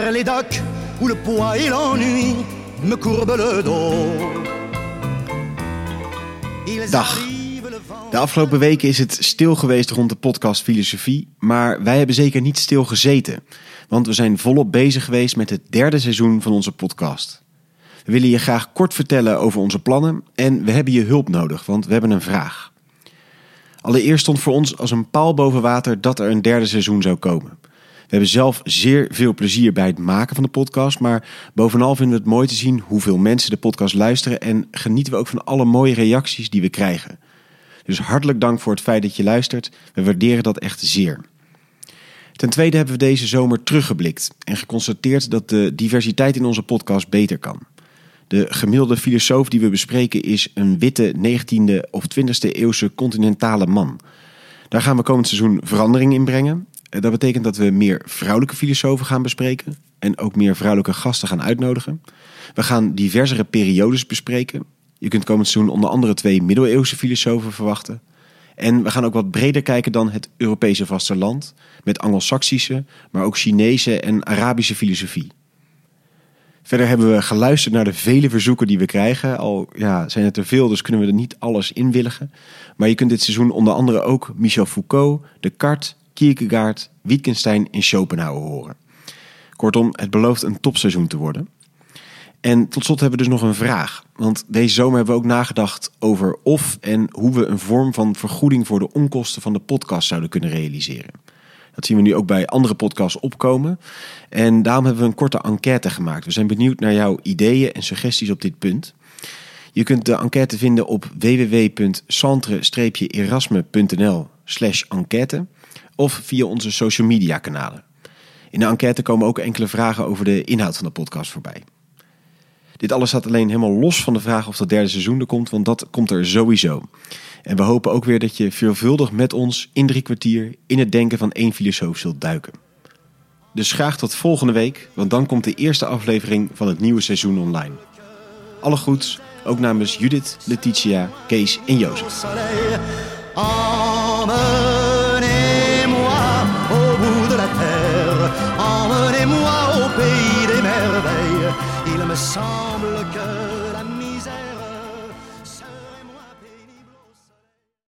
vers les docks où le poids et l'ennui me courbent le dos. Dag. De afgelopen weken is het stil geweest rond de podcast Filosofie, maar wij hebben zeker niet stil gezeten, want we zijn volop bezig geweest met het derde seizoen van onze podcast. We willen je graag kort vertellen over onze plannen en we hebben je hulp nodig, want we hebben een vraag. Allereerst stond voor ons als een paal boven water dat er een derde seizoen zou komen. We hebben zelf zeer veel plezier bij het maken van de podcast, maar bovenal vinden we het mooi te zien hoeveel mensen de podcast luisteren en genieten we ook van alle mooie reacties die we krijgen. Dus hartelijk dank voor het feit dat je luistert. We waarderen dat echt zeer. Ten tweede hebben we deze zomer teruggeblikt en geconstateerd dat de diversiteit in onze podcast beter kan. De gemiddelde filosoof die we bespreken is een witte 19e of 20e eeuwse continentale man. Daar gaan we komend seizoen verandering in brengen. Dat betekent dat we meer vrouwelijke filosofen gaan bespreken en ook meer vrouwelijke gasten gaan uitnodigen. We gaan diversere periodes bespreken. Je kunt komend seizoen onder andere twee middeleeuwse filosofen verwachten. En we gaan ook wat breder kijken dan het Europese vasteland, met Anglo-Saxische, maar ook Chinese en Arabische filosofie. Verder hebben we geluisterd naar de vele verzoeken die we krijgen. Al ja, zijn het er veel, dus kunnen we er niet alles inwilligen. Maar je kunt dit seizoen onder andere ook Michel Foucault, Descartes, Kierkegaard, Wittgenstein en Schopenhauer horen. Kortom, het belooft een topseizoen te worden. En tot slot hebben we dus nog een vraag. Want deze zomer hebben we ook nagedacht over of en hoe we een vorm van vergoeding voor de onkosten van de podcast zouden kunnen realiseren. Dat zien we nu ook bij andere podcasts opkomen. En daarom hebben we een korte enquête gemaakt. We zijn benieuwd naar jouw ideeën en suggesties op dit punt. Je kunt de enquête vinden op www.centre-erasme.nl slash enquête of via onze social media kanalen. In de enquête komen ook enkele vragen over de inhoud van de podcast voorbij. Dit alles staat alleen helemaal los van de vraag of dat derde seizoen er komt, want dat komt er sowieso. En we hopen ook weer dat je veelvuldig met ons in drie kwartier in het denken van één filosoof zult duiken. Dus graag tot volgende week, want dan komt de eerste aflevering van het nieuwe seizoen online. Alle goeds, ook namens Judith, Letitia, Kees en Jozef. semble que